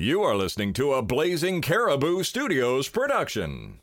You are listening to a Blazing Caribou Studios production.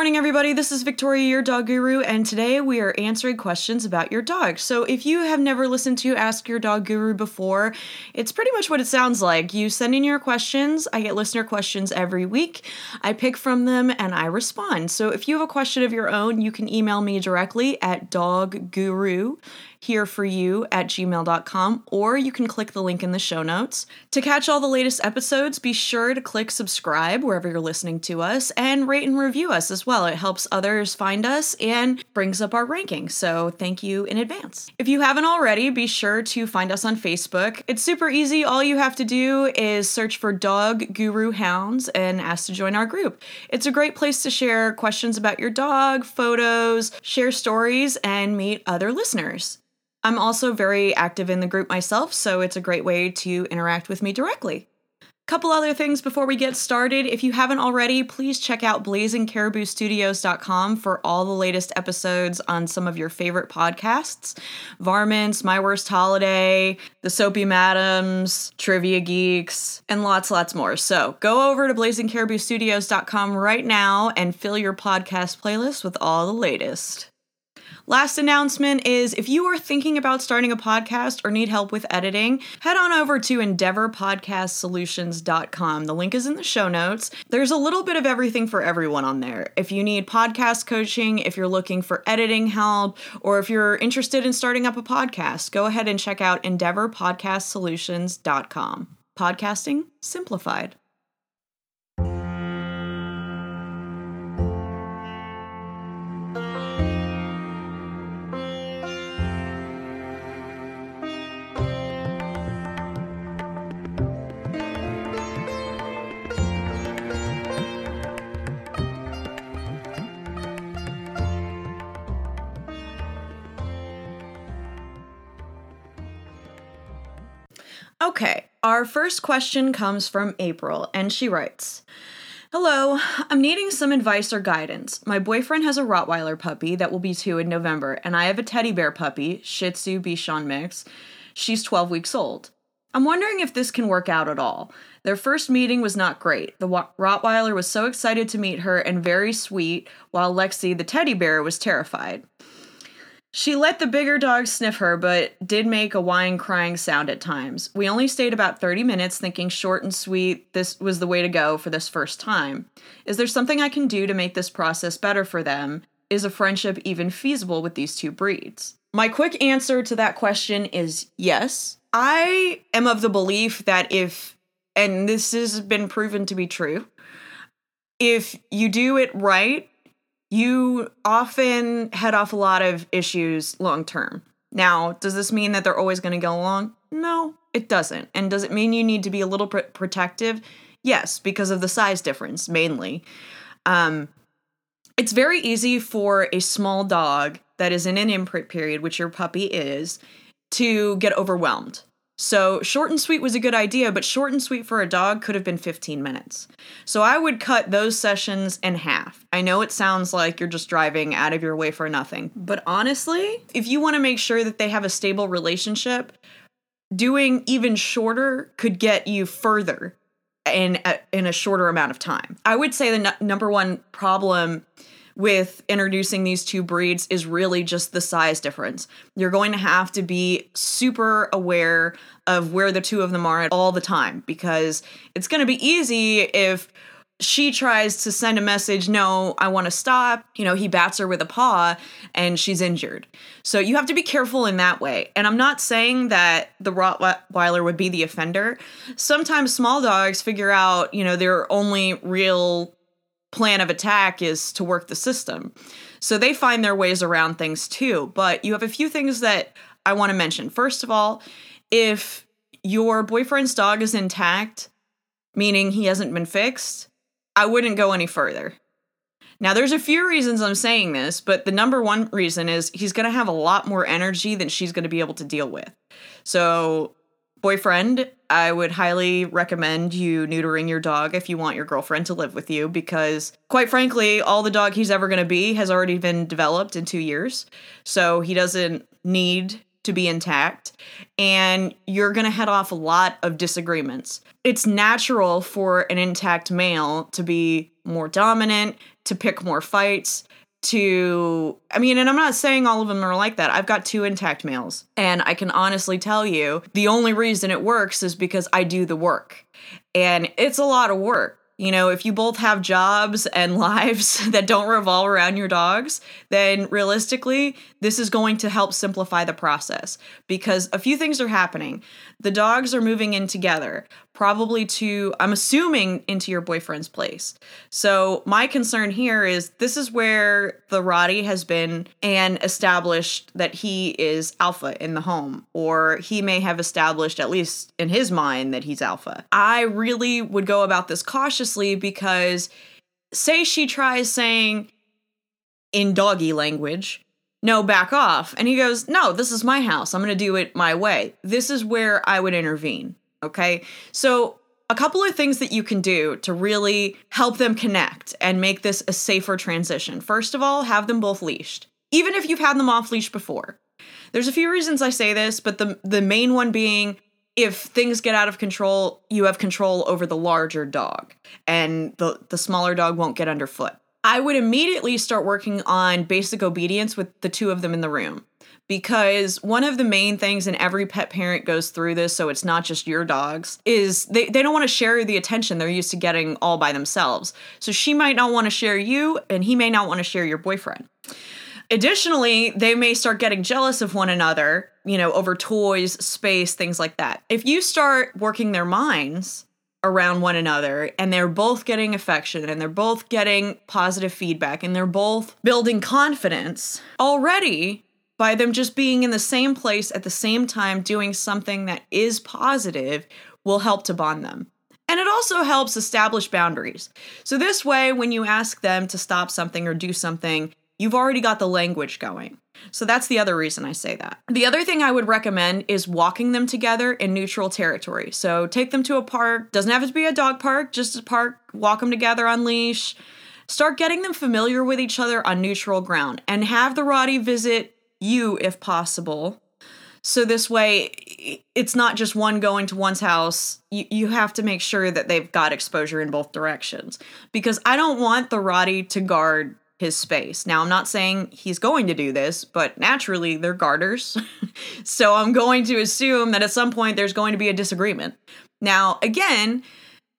Morning, everybody. This is Victoria, your dog guru, and today we are answering questions about your dog. So, if you have never listened to Ask Your Dog Guru before, it's pretty much what it sounds like. You send in your questions, I get listener questions every week, I pick from them, and I respond. So, if you have a question of your own, you can email me directly at dogguru here for you at gmail.com, or you can click the link in the show notes. To catch all the latest episodes, be sure to click subscribe wherever you're listening to us and rate and review us as well. It helps others find us and brings up our ranking. So thank you in advance. If you haven't already, be sure to find us on Facebook. It's super easy. All you have to do is search for Dog Guru Hounds and ask to join our group. It's a great place to share questions about your dog, photos, share stories, and meet other listeners. I'm also very active in the group myself, so it's a great way to interact with me directly. A couple other things before we get started. If you haven't already, please check out blazingcariboustudios.com for all the latest episodes on some of your favorite podcasts Varmints, My Worst Holiday, The Soapy Madams, Trivia Geeks, and lots, lots more. So go over to blazingcariboustudios.com right now and fill your podcast playlist with all the latest. Last announcement is if you are thinking about starting a podcast or need help with editing, head on over to endeavorpodcastsolutions.com. The link is in the show notes. There's a little bit of everything for everyone on there. If you need podcast coaching, if you're looking for editing help, or if you're interested in starting up a podcast, go ahead and check out endeavorpodcastsolutions.com. Podcasting simplified. Okay, our first question comes from April, and she writes Hello, I'm needing some advice or guidance. My boyfriend has a Rottweiler puppy that will be two in November, and I have a teddy bear puppy, Shih Tzu Bichon mix. She's 12 weeks old. I'm wondering if this can work out at all. Their first meeting was not great. The Rottweiler was so excited to meet her and very sweet, while Lexi, the teddy bear, was terrified. She let the bigger dog sniff her, but did make a whine crying sound at times. We only stayed about 30 minutes, thinking short and sweet, this was the way to go for this first time. Is there something I can do to make this process better for them? Is a friendship even feasible with these two breeds? My quick answer to that question is yes. I am of the belief that if, and this has been proven to be true, if you do it right, you often head off a lot of issues long term. Now, does this mean that they're always going to go along? No, it doesn't. And does it mean you need to be a little pr- protective? Yes, because of the size difference mainly. Um, it's very easy for a small dog that is in an imprint period, which your puppy is, to get overwhelmed. So, short and sweet was a good idea, but short and sweet for a dog could have been 15 minutes. So, I would cut those sessions in half. I know it sounds like you're just driving out of your way for nothing, but honestly, if you want to make sure that they have a stable relationship, doing even shorter could get you further in a, in a shorter amount of time. I would say the n- number one problem with introducing these two breeds is really just the size difference. You're going to have to be super aware of where the two of them are at all the time because it's going to be easy if she tries to send a message, no, I want to stop. You know, he bats her with a paw and she's injured. So you have to be careful in that way. And I'm not saying that the Rottweiler would be the offender. Sometimes small dogs figure out, you know, their only real plan of attack is to work the system. So they find their ways around things too. But you have a few things that I want to mention. First of all, if your boyfriend's dog is intact, meaning he hasn't been fixed, I wouldn't go any further. Now, there's a few reasons I'm saying this, but the number one reason is he's going to have a lot more energy than she's going to be able to deal with. So, boyfriend, I would highly recommend you neutering your dog if you want your girlfriend to live with you because, quite frankly, all the dog he's ever going to be has already been developed in two years. So he doesn't need to be intact. And you're going to head off a lot of disagreements. It's natural for an intact male to be more dominant, to pick more fights, to I mean, and I'm not saying all of them are like that. I've got two intact males, and I can honestly tell you the only reason it works is because I do the work. And it's a lot of work. You know, if you both have jobs and lives that don't revolve around your dogs, then realistically, this is going to help simplify the process because a few things are happening. The dogs are moving in together, probably to, I'm assuming, into your boyfriend's place. So, my concern here is this is where the Rottie has been and established that he is alpha in the home, or he may have established, at least in his mind, that he's alpha. I really would go about this cautiously because, say, she tries saying in doggy language, no, back off. And he goes, no, this is my house. I'm going to do it my way. This is where I would intervene. Okay. So, a couple of things that you can do to really help them connect and make this a safer transition. First of all, have them both leashed, even if you've had them off leash before. There's a few reasons I say this, but the, the main one being if things get out of control, you have control over the larger dog, and the, the smaller dog won't get underfoot. I would immediately start working on basic obedience with the two of them in the room because one of the main things and every pet parent goes through this so it's not just your dogs is they, they don't want to share the attention they're used to getting all by themselves. So she might not want to share you and he may not want to share your boyfriend. Additionally they may start getting jealous of one another you know over toys space things like that. If you start working their minds around one another and they're both getting affection and they're both getting positive feedback and they're both building confidence already by them just being in the same place at the same time doing something that is positive will help to bond them. And it also helps establish boundaries. So, this way, when you ask them to stop something or do something, you've already got the language going. So, that's the other reason I say that. The other thing I would recommend is walking them together in neutral territory. So, take them to a park, doesn't have to be a dog park, just a park, walk them together on leash. Start getting them familiar with each other on neutral ground and have the Rottie visit you if possible. So this way, it's not just one going to one's house. You, you have to make sure that they've got exposure in both directions. Because I don't want the Rottie to guard his space. Now, I'm not saying he's going to do this, but naturally they're guarders. so I'm going to assume that at some point there's going to be a disagreement. Now, again,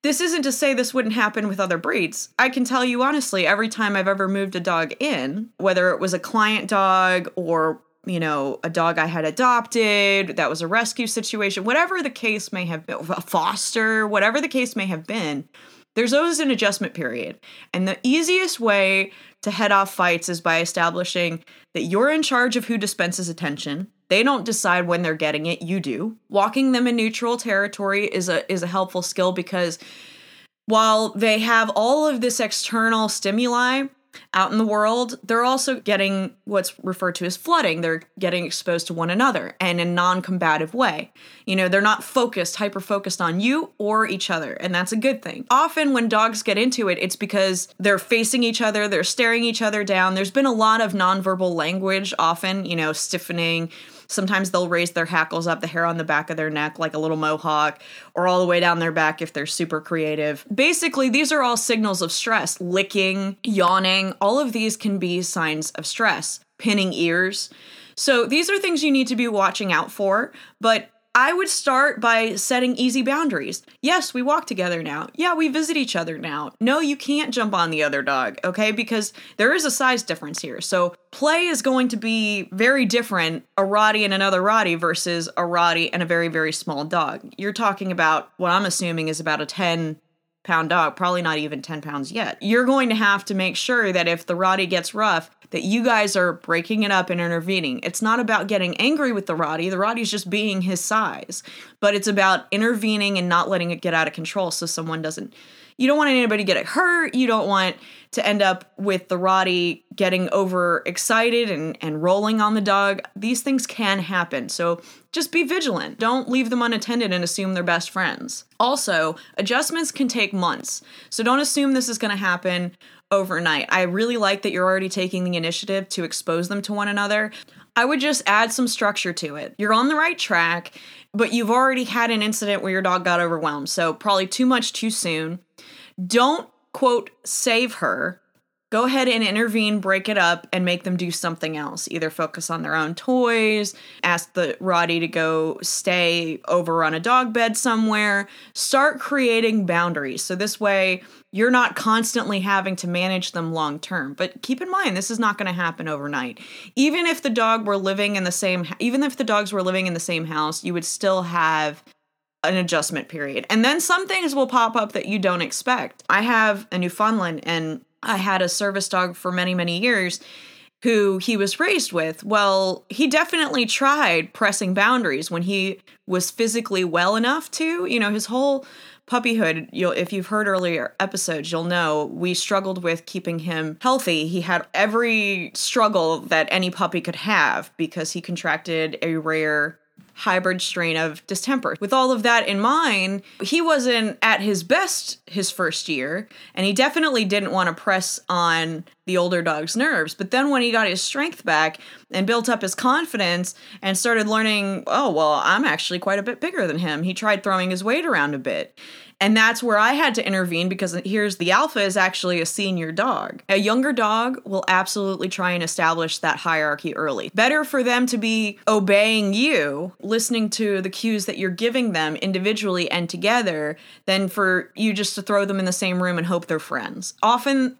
this isn't to say this wouldn't happen with other breeds. I can tell you honestly, every time I've ever moved a dog in, whether it was a client dog or, you know, a dog I had adopted, that was a rescue situation, whatever the case may have been, a foster, whatever the case may have been, there's always an adjustment period. And the easiest way to head off fights is by establishing that you're in charge of who dispenses attention they don't decide when they're getting it, you do. Walking them in neutral territory is a is a helpful skill because while they have all of this external stimuli out in the world, they're also getting what's referred to as flooding. They're getting exposed to one another and in non-combative way. You know, they're not focused, hyper focused on you or each other, and that's a good thing. Often when dogs get into it, it's because they're facing each other, they're staring each other down. There's been a lot of nonverbal language often, you know, stiffening, Sometimes they'll raise their hackles up, the hair on the back of their neck, like a little mohawk, or all the way down their back if they're super creative. Basically, these are all signals of stress. Licking, yawning, all of these can be signs of stress. Pinning ears. So these are things you need to be watching out for, but I would start by setting easy boundaries. Yes, we walk together now. Yeah, we visit each other now. No, you can't jump on the other dog, okay? Because there is a size difference here. So play is going to be very different a Rottie and another Rottie versus a Rottie and a very, very small dog. You're talking about what I'm assuming is about a 10 pound dog, probably not even 10 pounds yet. You're going to have to make sure that if the Rottie gets rough, that you guys are breaking it up and intervening. It's not about getting angry with the Rottie. The Rottie's just being his size, but it's about intervening and not letting it get out of control so someone doesn't You don't want anybody to get hurt. You don't want to end up with the Rottie getting over excited and, and rolling on the dog. These things can happen. So just be vigilant. Don't leave them unattended and assume they're best friends. Also, adjustments can take months. So don't assume this is going to happen overnight. I really like that you're already taking the initiative to expose them to one another. I would just add some structure to it. You're on the right track, but you've already had an incident where your dog got overwhelmed. So probably too much too soon. Don't quote, save her, go ahead and intervene, break it up, and make them do something else. Either focus on their own toys, ask the Rottie to go stay over on a dog bed somewhere. Start creating boundaries. So this way, you're not constantly having to manage them long term. But keep in mind, this is not going to happen overnight. Even if the dog were living in the same, even if the dogs were living in the same house, you would still have an adjustment period. And then some things will pop up that you don't expect. I have a Newfoundland and I had a service dog for many, many years who he was raised with. Well, he definitely tried pressing boundaries when he was physically well enough to. You know, his whole puppyhood, you'll if you've heard earlier episodes, you'll know we struggled with keeping him healthy. He had every struggle that any puppy could have because he contracted a rare hybrid strain of distemper. With all of that in mind, he wasn't at his best his first year, and he definitely didn't want to press on the older dog's nerves. But then when he got his strength back and built up his confidence and started learning, oh, well, I'm actually quite a bit bigger than him, he tried throwing his weight around a bit. And that's where I had to intervene because here's the alpha is actually a senior dog. A younger dog will absolutely try and establish that hierarchy early. Better for them to be obeying you, listening to the cues that you're giving them individually and together, than for you just to throw them in the same room and hope they're friends. Often,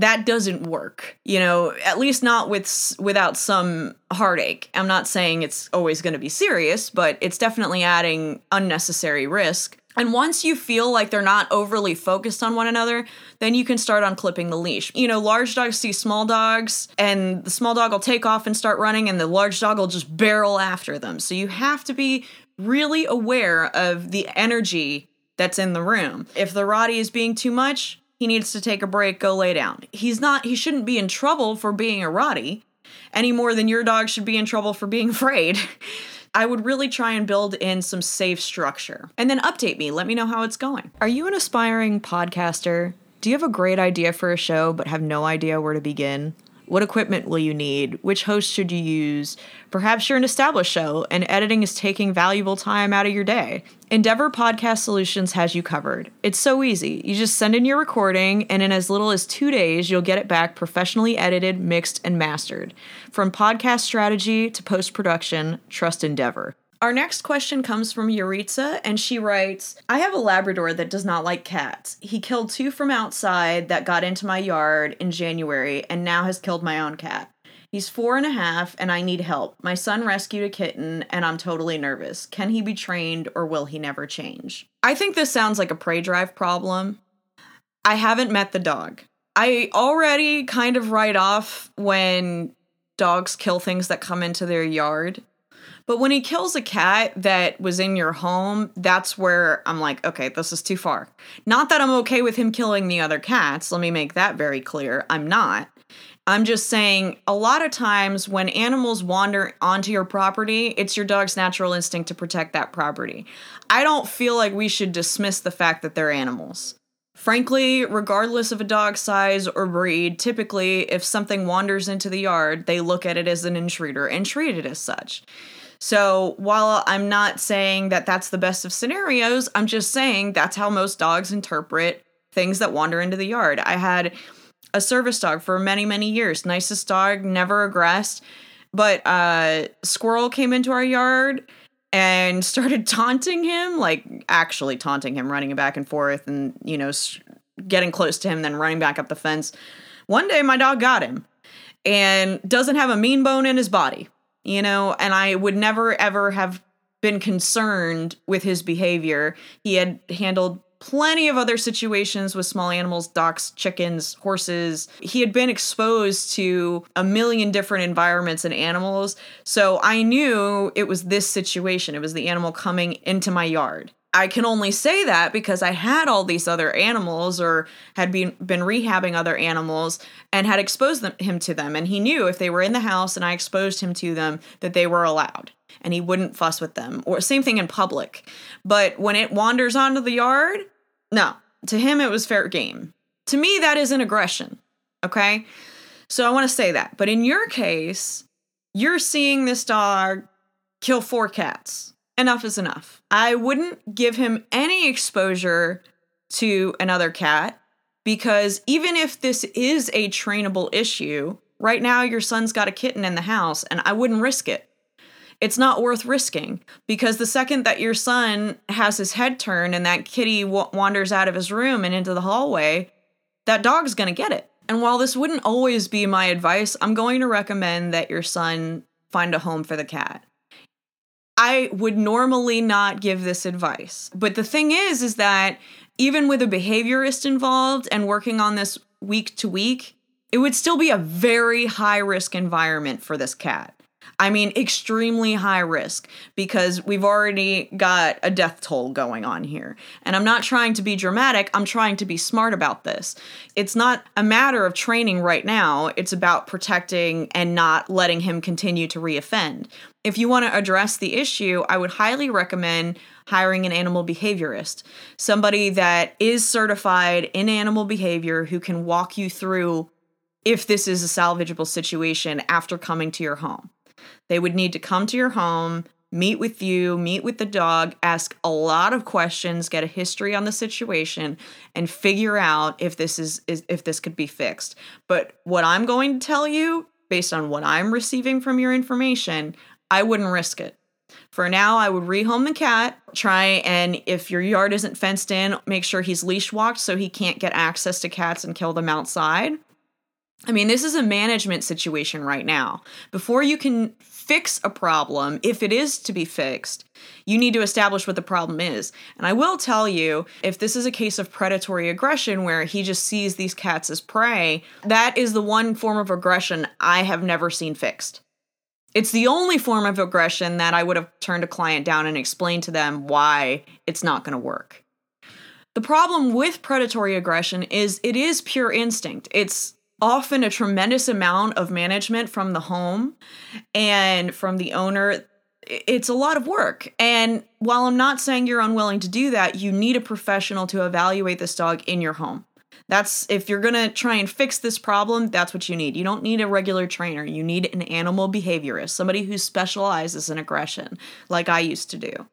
that doesn't work you know at least not with without some heartache i'm not saying it's always going to be serious but it's definitely adding unnecessary risk and once you feel like they're not overly focused on one another, then you can start unclipping the leash. You know, large dogs see small dogs, and the small dog will take off and start running, and the large dog will just barrel after them. So you have to be really aware of the energy that's in the room. If the Rottie is being too much, he needs to take a break, go lay down. He's not, he shouldn't be in trouble for being a Rottie any more than your dog should be in trouble for being afraid. I would really try and build in some safe structure. And then update me. Let me know how it's going. Are you an aspiring podcaster? Do you have a great idea for a show but have no idea where to begin? What equipment will you need? Which host should you use? Perhaps you're an established show and editing is taking valuable time out of your day. Endeavor Podcast Solutions has you covered. It's so easy. You just send in your recording, and in as little as two days, you'll get it back professionally edited, mixed, and mastered. From podcast strategy to post production, trust Endeavor. Our next question comes from Yuritsa, and she writes I have a Labrador that does not like cats. He killed two from outside that got into my yard in January and now has killed my own cat. He's four and a half, and I need help. My son rescued a kitten, and I'm totally nervous. Can he be trained, or will he never change? I think this sounds like a prey drive problem. I haven't met the dog. I already kind of write off when dogs kill things that come into their yard but when he kills a cat that was in your home, that's where I'm like, okay, this is too far. Not that I'm okay with him killing the other cats. Let me make that very clear. I'm not. I'm just saying a lot of times when animals wander onto your property, it's your dog's natural instinct to protect that property. I don't feel like we should dismiss the fact that they're animals. Frankly, regardless of a dog's size or breed, typically if something wanders into the yard, they look at it as an intruder and treat it as such. So while I'm not saying that that's the best of scenarios, I'm just saying that's how most dogs interpret things that wander into the yard. I had a service dog for many, many years. Nicest dog, never aggressed. But uh squirrel came into our yard and started taunting him, like actually taunting him, running back and forth and, you know, getting close to him, then running back up the fence. One day my dog got him and doesn't have a mean bone in his body you know, and I would never ever have been concerned with his behavior. He had handled plenty of other situations with small animals, ducks, chickens, horses. He had been exposed to a million different environments and animals. So I knew it was this situation. It was the animal coming into my yard. I can only say that because I had all these other animals or had been been rehabbing other animals and had exposed them, him to them and he knew if they were in the house and I exposed him to them that they were allowed and he wouldn't fuss with them or same thing in public. But when it wanders onto the yard, no. To him it was fair game. To me that is an aggression. Okay? So I want to say that. But in your case, you're seeing this dog kill four cats enough is enough. I wouldn't give him any exposure to another cat because even if this is a trainable issue, right now your son's got a kitten in the house and I wouldn't risk it. It's not worth risking because the second that your son has his head turned and that kitty w- wanders out of his room and into the hallway, that dog's going to get it. And while this wouldn't always be my advice, I'm going to recommend that your son find a home for the cat. I would normally not give this advice. But the thing is, is that even with a behaviorist involved and working on this week to week, it would still be a very high risk environment for this cat. I mean, extremely high risk because we've already got a death toll going on here. And I'm not trying to be dramatic, I'm trying to be smart about this. It's not a matter of training right now, it's about protecting and not letting him continue to reoffend. If you want to address the issue, I would highly recommend hiring an animal behaviorist, somebody that is certified in animal behavior who can walk you through if this is a salvageable situation after coming to your home. They would need to come to your home, meet with you, meet with the dog, ask a lot of questions, get a history on the situation and figure out if this is, is if this could be fixed. But what I'm going to tell you based on what I'm receiving from your information, I wouldn't risk it. For now, I would rehome the cat, try and if your yard isn't fenced in, make sure he's leash walked so he can't get access to cats and kill them outside. I mean, this is a management situation right now. Before you can fix a problem, if it is to be fixed, you need to establish what the problem is. And I will tell you, if this is a case of predatory aggression where he just sees these cats as prey, that is the one form of aggression I have never seen fixed. It's the only form of aggression that I would have turned a client down and explained to them why it's not going to work. The problem with predatory aggression is it is pure instinct. It's often a tremendous amount of management from the home and from the owner. It's a lot of work. And while I'm not saying you're unwilling to do that, you need a professional to evaluate this dog in your home. That's if you're going to try and fix this problem, that's what you need. You don't need a regular trainer. You need an animal behaviorist, somebody who specializes in aggression, like I used to do.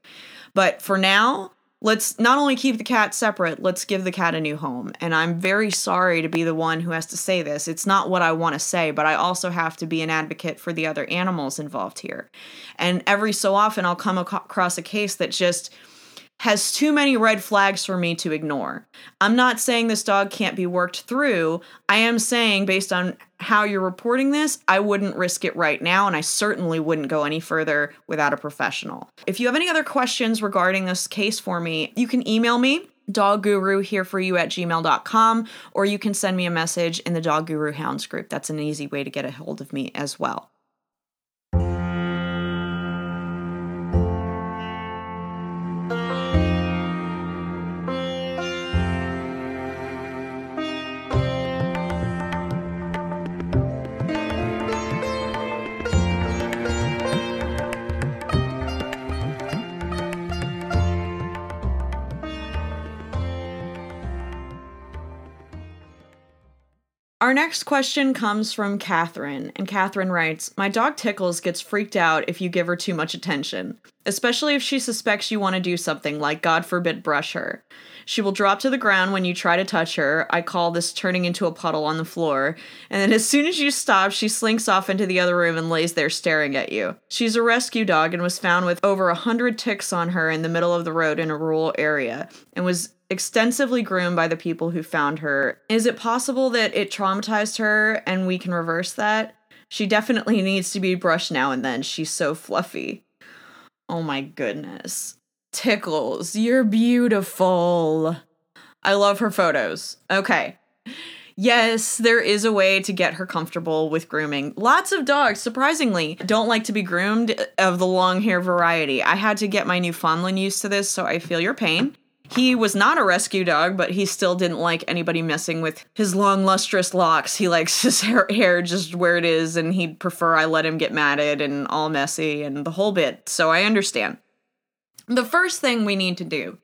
But for now, let's not only keep the cat separate, let's give the cat a new home. And I'm very sorry to be the one who has to say this. It's not what I want to say, but I also have to be an advocate for the other animals involved here. And every so often, I'll come across a case that just has too many red flags for me to ignore. I'm not saying this dog can't be worked through. I am saying, based on how you're reporting this, I wouldn't risk it right now, and I certainly wouldn't go any further without a professional. If you have any other questions regarding this case for me, you can email me dog guru here for you at gmail.com or you can send me a message in the dog guru hounds group that's an easy way to get a hold of me as well Our next question comes from Catherine, and Catherine writes My dog Tickles gets freaked out if you give her too much attention, especially if she suspects you want to do something like, God forbid, brush her. She will drop to the ground when you try to touch her. I call this turning into a puddle on the floor. And then as soon as you stop, she slinks off into the other room and lays there staring at you. She's a rescue dog and was found with over a hundred ticks on her in the middle of the road in a rural area and was extensively groomed by the people who found her. Is it possible that it traumatized her and we can reverse that? She definitely needs to be brushed now and then. She's so fluffy. Oh my goodness. Tickles, you're beautiful. I love her photos. Okay. Yes, there is a way to get her comfortable with grooming. Lots of dogs, surprisingly, don't like to be groomed of the long hair variety. I had to get my new Newfoundland used to this, so I feel your pain. He was not a rescue dog, but he still didn't like anybody messing with his long, lustrous locks. He likes his hair, hair just where it is, and he'd prefer I let him get matted and all messy and the whole bit. So I understand. The first thing we need to do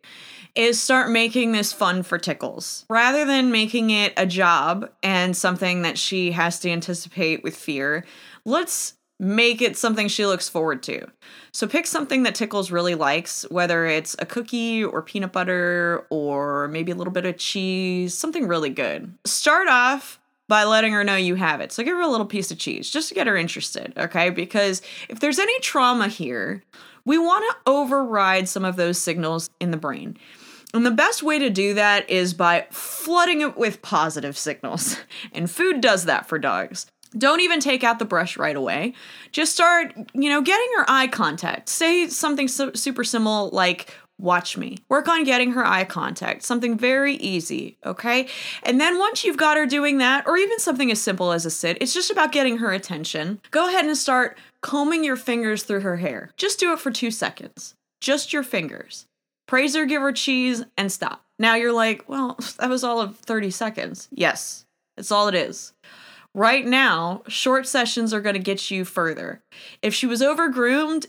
is start making this fun for Tickles. Rather than making it a job and something that she has to anticipate with fear, let's make it something she looks forward to. So pick something that Tickles really likes, whether it's a cookie or peanut butter or maybe a little bit of cheese, something really good. Start off by letting her know you have it. So give her a little piece of cheese just to get her interested, okay? Because if there's any trauma here, we want to override some of those signals in the brain. And the best way to do that is by flooding it with positive signals. And food does that for dogs. Don't even take out the brush right away. Just start, you know, getting her eye contact. Say something so, super simple like, watch me. Work on getting her eye contact, something very easy, okay? And then once you've got her doing that, or even something as simple as a sit, it's just about getting her attention. Go ahead and start combing your fingers through her hair. Just do it for two seconds. Just your fingers. Praise her, give her cheese, and stop. Now you're like, well, that was all of 30 seconds. Yes, that's all it is. Right now, short sessions are going to get you further. If she was over groomed,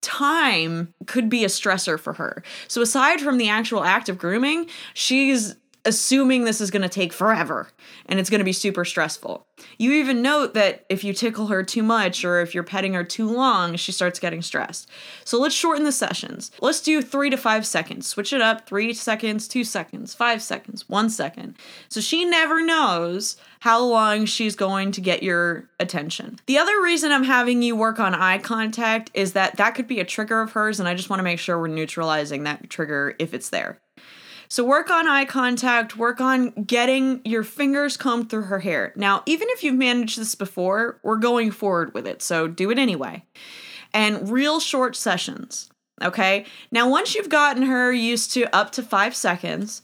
time could be a stressor for her. So, aside from the actual act of grooming, she's assuming this is going to take forever and it's going to be super stressful. You even note that if you tickle her too much or if you're petting her too long, she starts getting stressed. So let's shorten the sessions. Let's do three to five seconds. Switch it up three seconds, two seconds, five seconds, one second. So she never knows how long she's going to get your attention. The other reason I'm having you work on eye contact is that that could be a trigger of hers, and I just want to make sure we're neutralizing that trigger if it's there. So work on eye contact, work on getting your fingers combed through her hair. Now, even if you've managed this before, we're going forward with it, so do it anyway. And real short sessions. Okay? Now, once you've gotten her used to up to five seconds,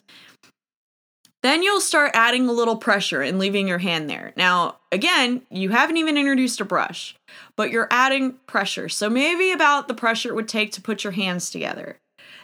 then you'll start adding a little pressure and leaving your hand there. Now, again, you haven't even introduced a brush, but you're adding pressure. So maybe about the pressure it would take to put your hands together.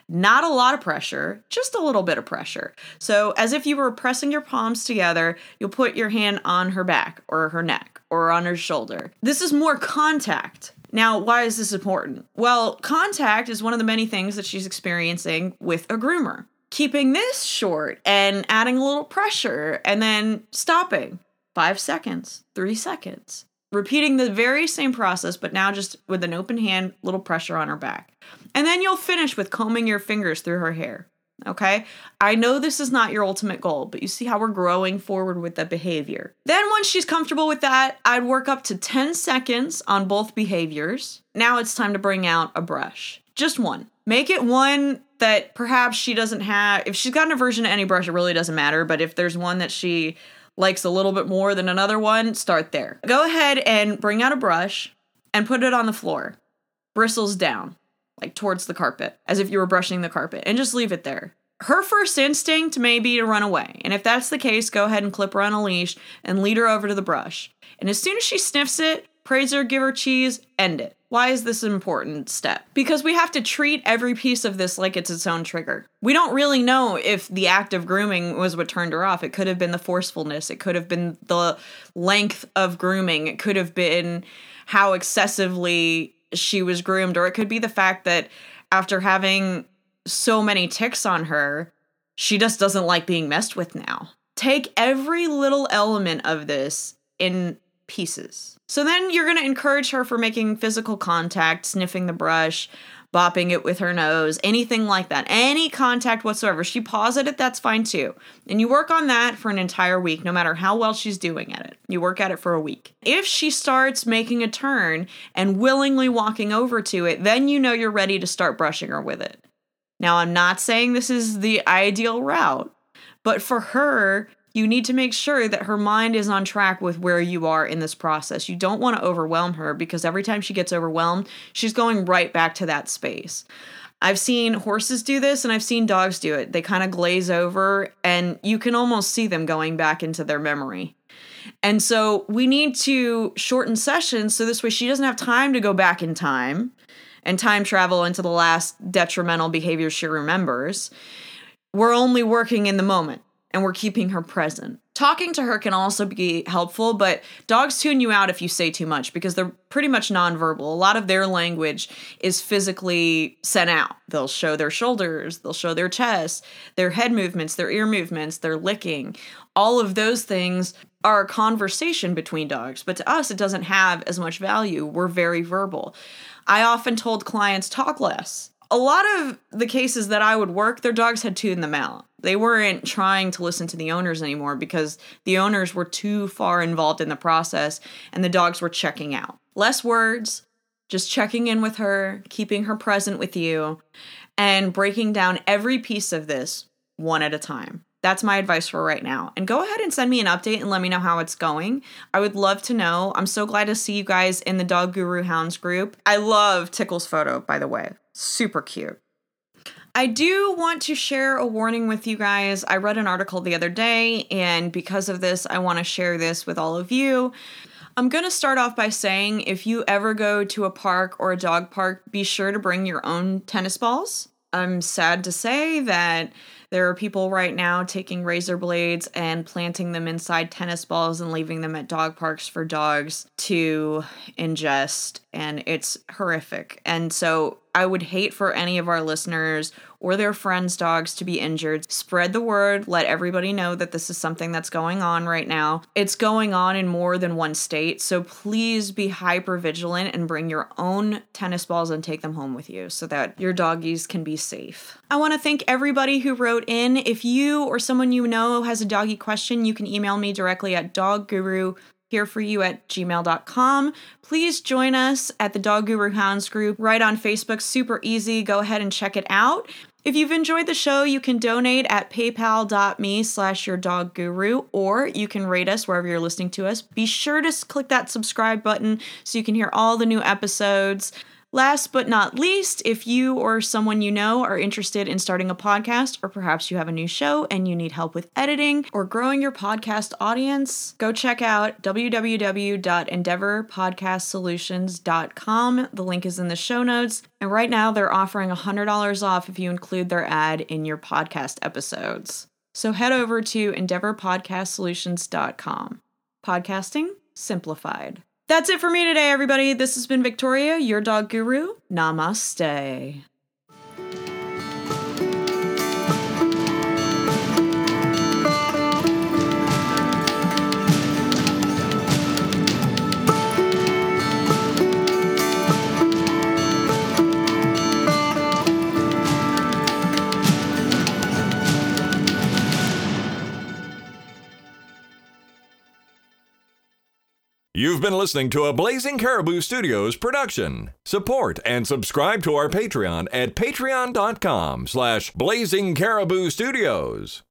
Not a lot of pressure, just a little bit of pressure. So, as if you were pressing your palms together, you'll put your hand on her back or her neck or on her shoulder. This is more contact. Now, why is this important? Well, contact is one of the many things that she's experiencing with a groomer. Keeping this short and adding a little pressure and then stopping five seconds, three seconds, repeating the very same process, but now just with an open hand, little pressure on her back. And then you'll finish with combing your fingers through her hair. Okay? I know this is not your ultimate goal, but you see how we're growing forward with the behavior. Then, once she's comfortable with that, I'd work up to 10 seconds on both behaviors. Now it's time to bring out a brush. Just one. Make it one that perhaps she doesn't have. If she's got an aversion to any brush, it really doesn't matter. But if there's one that she likes a little bit more than another one, start there. Go ahead and bring out a brush and put it on the floor, bristles down, like towards the carpet, as if you were brushing the carpet, and just leave it there. Her first instinct may be to run away, and if that's the case, go ahead and clip her on a leash and lead her over to the brush. And as soon as she sniffs it, praise her, give her cheese, end it. Why is this an important step? Because we have to treat every piece of this like it's its own trigger. We don't really know if the act of grooming was what turned her off. It could have been the forcefulness, it could have been the length of grooming, it could have been how excessively she was groomed, or it could be the fact that after having so many ticks on her, she just doesn't like being messed with now. Take every little element of this in pieces. So then you're going to encourage her for making physical contact, sniffing the brush, bopping it with her nose, anything like that. Any contact whatsoever. She it, that's fine too. And you work on that for an entire week, no matter how well she's doing at it. You work at it for a week. If she starts making a turn and willingly walking over to it, then you know you're ready to start brushing her with it. Now, I'm not saying this is the ideal route, but for her, you need to make sure that her mind is on track with where you are in this process. You don't want to overwhelm her because every time she gets overwhelmed, she's going right back to that space. I've seen horses do this and I've seen dogs do it. They kind of glaze over and you can almost see them going back into their memory. And so we need to shorten sessions so this way she doesn't have time to go back in time and time travel into the last detrimental behavior she remembers. We're only working in the moment and we're keeping her present. Talking to her can also be helpful, but dogs tune you out if you say too much because they're pretty much nonverbal. A lot of their language is physically sent out. They'll show their shoulders, they'll show their chest, their head movements, their ear movements, their licking. All of those things are a conversation between dogs, but to us, it doesn't have as much value. We're very verbal. I often told clients talk less. A lot of the cases that I would work, their dogs had tuned them out. They weren't trying to listen to the owners anymore because the owners were too far involved in the process and the dogs were checking out. Less words, just checking in with her, keeping her present with you, and breaking down every piece of this one at a time. That's my advice for right now. And go ahead and send me an update and let me know how it's going. I would love to know. I'm so glad to see you guys in the Dog Guru Hounds group. I love Tickle's photo, by the way. Super cute. I do want to share a warning with you guys. I read an article the other day, and because of this, I want to share this with all of you. I'm going to start off by saying if you ever go to a park or a dog park, be sure to bring your own tennis balls. I'm sad to say that there are people right now taking razor blades and planting them inside tennis balls and leaving them at dog parks for dogs to ingest, and it's horrific. And so I would hate for any of our listeners or their friends' dogs to be injured. Spread the word, let everybody know that this is something that's going on right now. It's going on in more than one state, so please be hyper vigilant and bring your own tennis balls and take them home with you so that your doggies can be safe. I want to thank everybody who wrote in. If you or someone you know has a doggy question, you can email me directly at dogguru here for you at gmail.com. Please join us at the Dog Guru Hounds group right on Facebook. Super easy. Go ahead and check it out. If you've enjoyed the show, you can donate at paypal.me slash your dog guru, or you can rate us wherever you're listening to us. Be sure to click that subscribe button so you can hear all the new episodes. Last but not least, if you or someone you know are interested in starting a podcast, or perhaps you have a new show and you need help with editing or growing your podcast audience, go check out www.endeavorpodcastsolutions.com. The link is in the show notes. And right now, they're offering $100 off if you include their ad in your podcast episodes. So head over to endeavorpodcastsolutions.com. Podcasting simplified. That's it for me today, everybody. This has been Victoria, your dog guru. Namaste. You've been listening to a Blazing Caribou Studios production. Support and subscribe to our Patreon at patreon.com slash blazing caribou studios.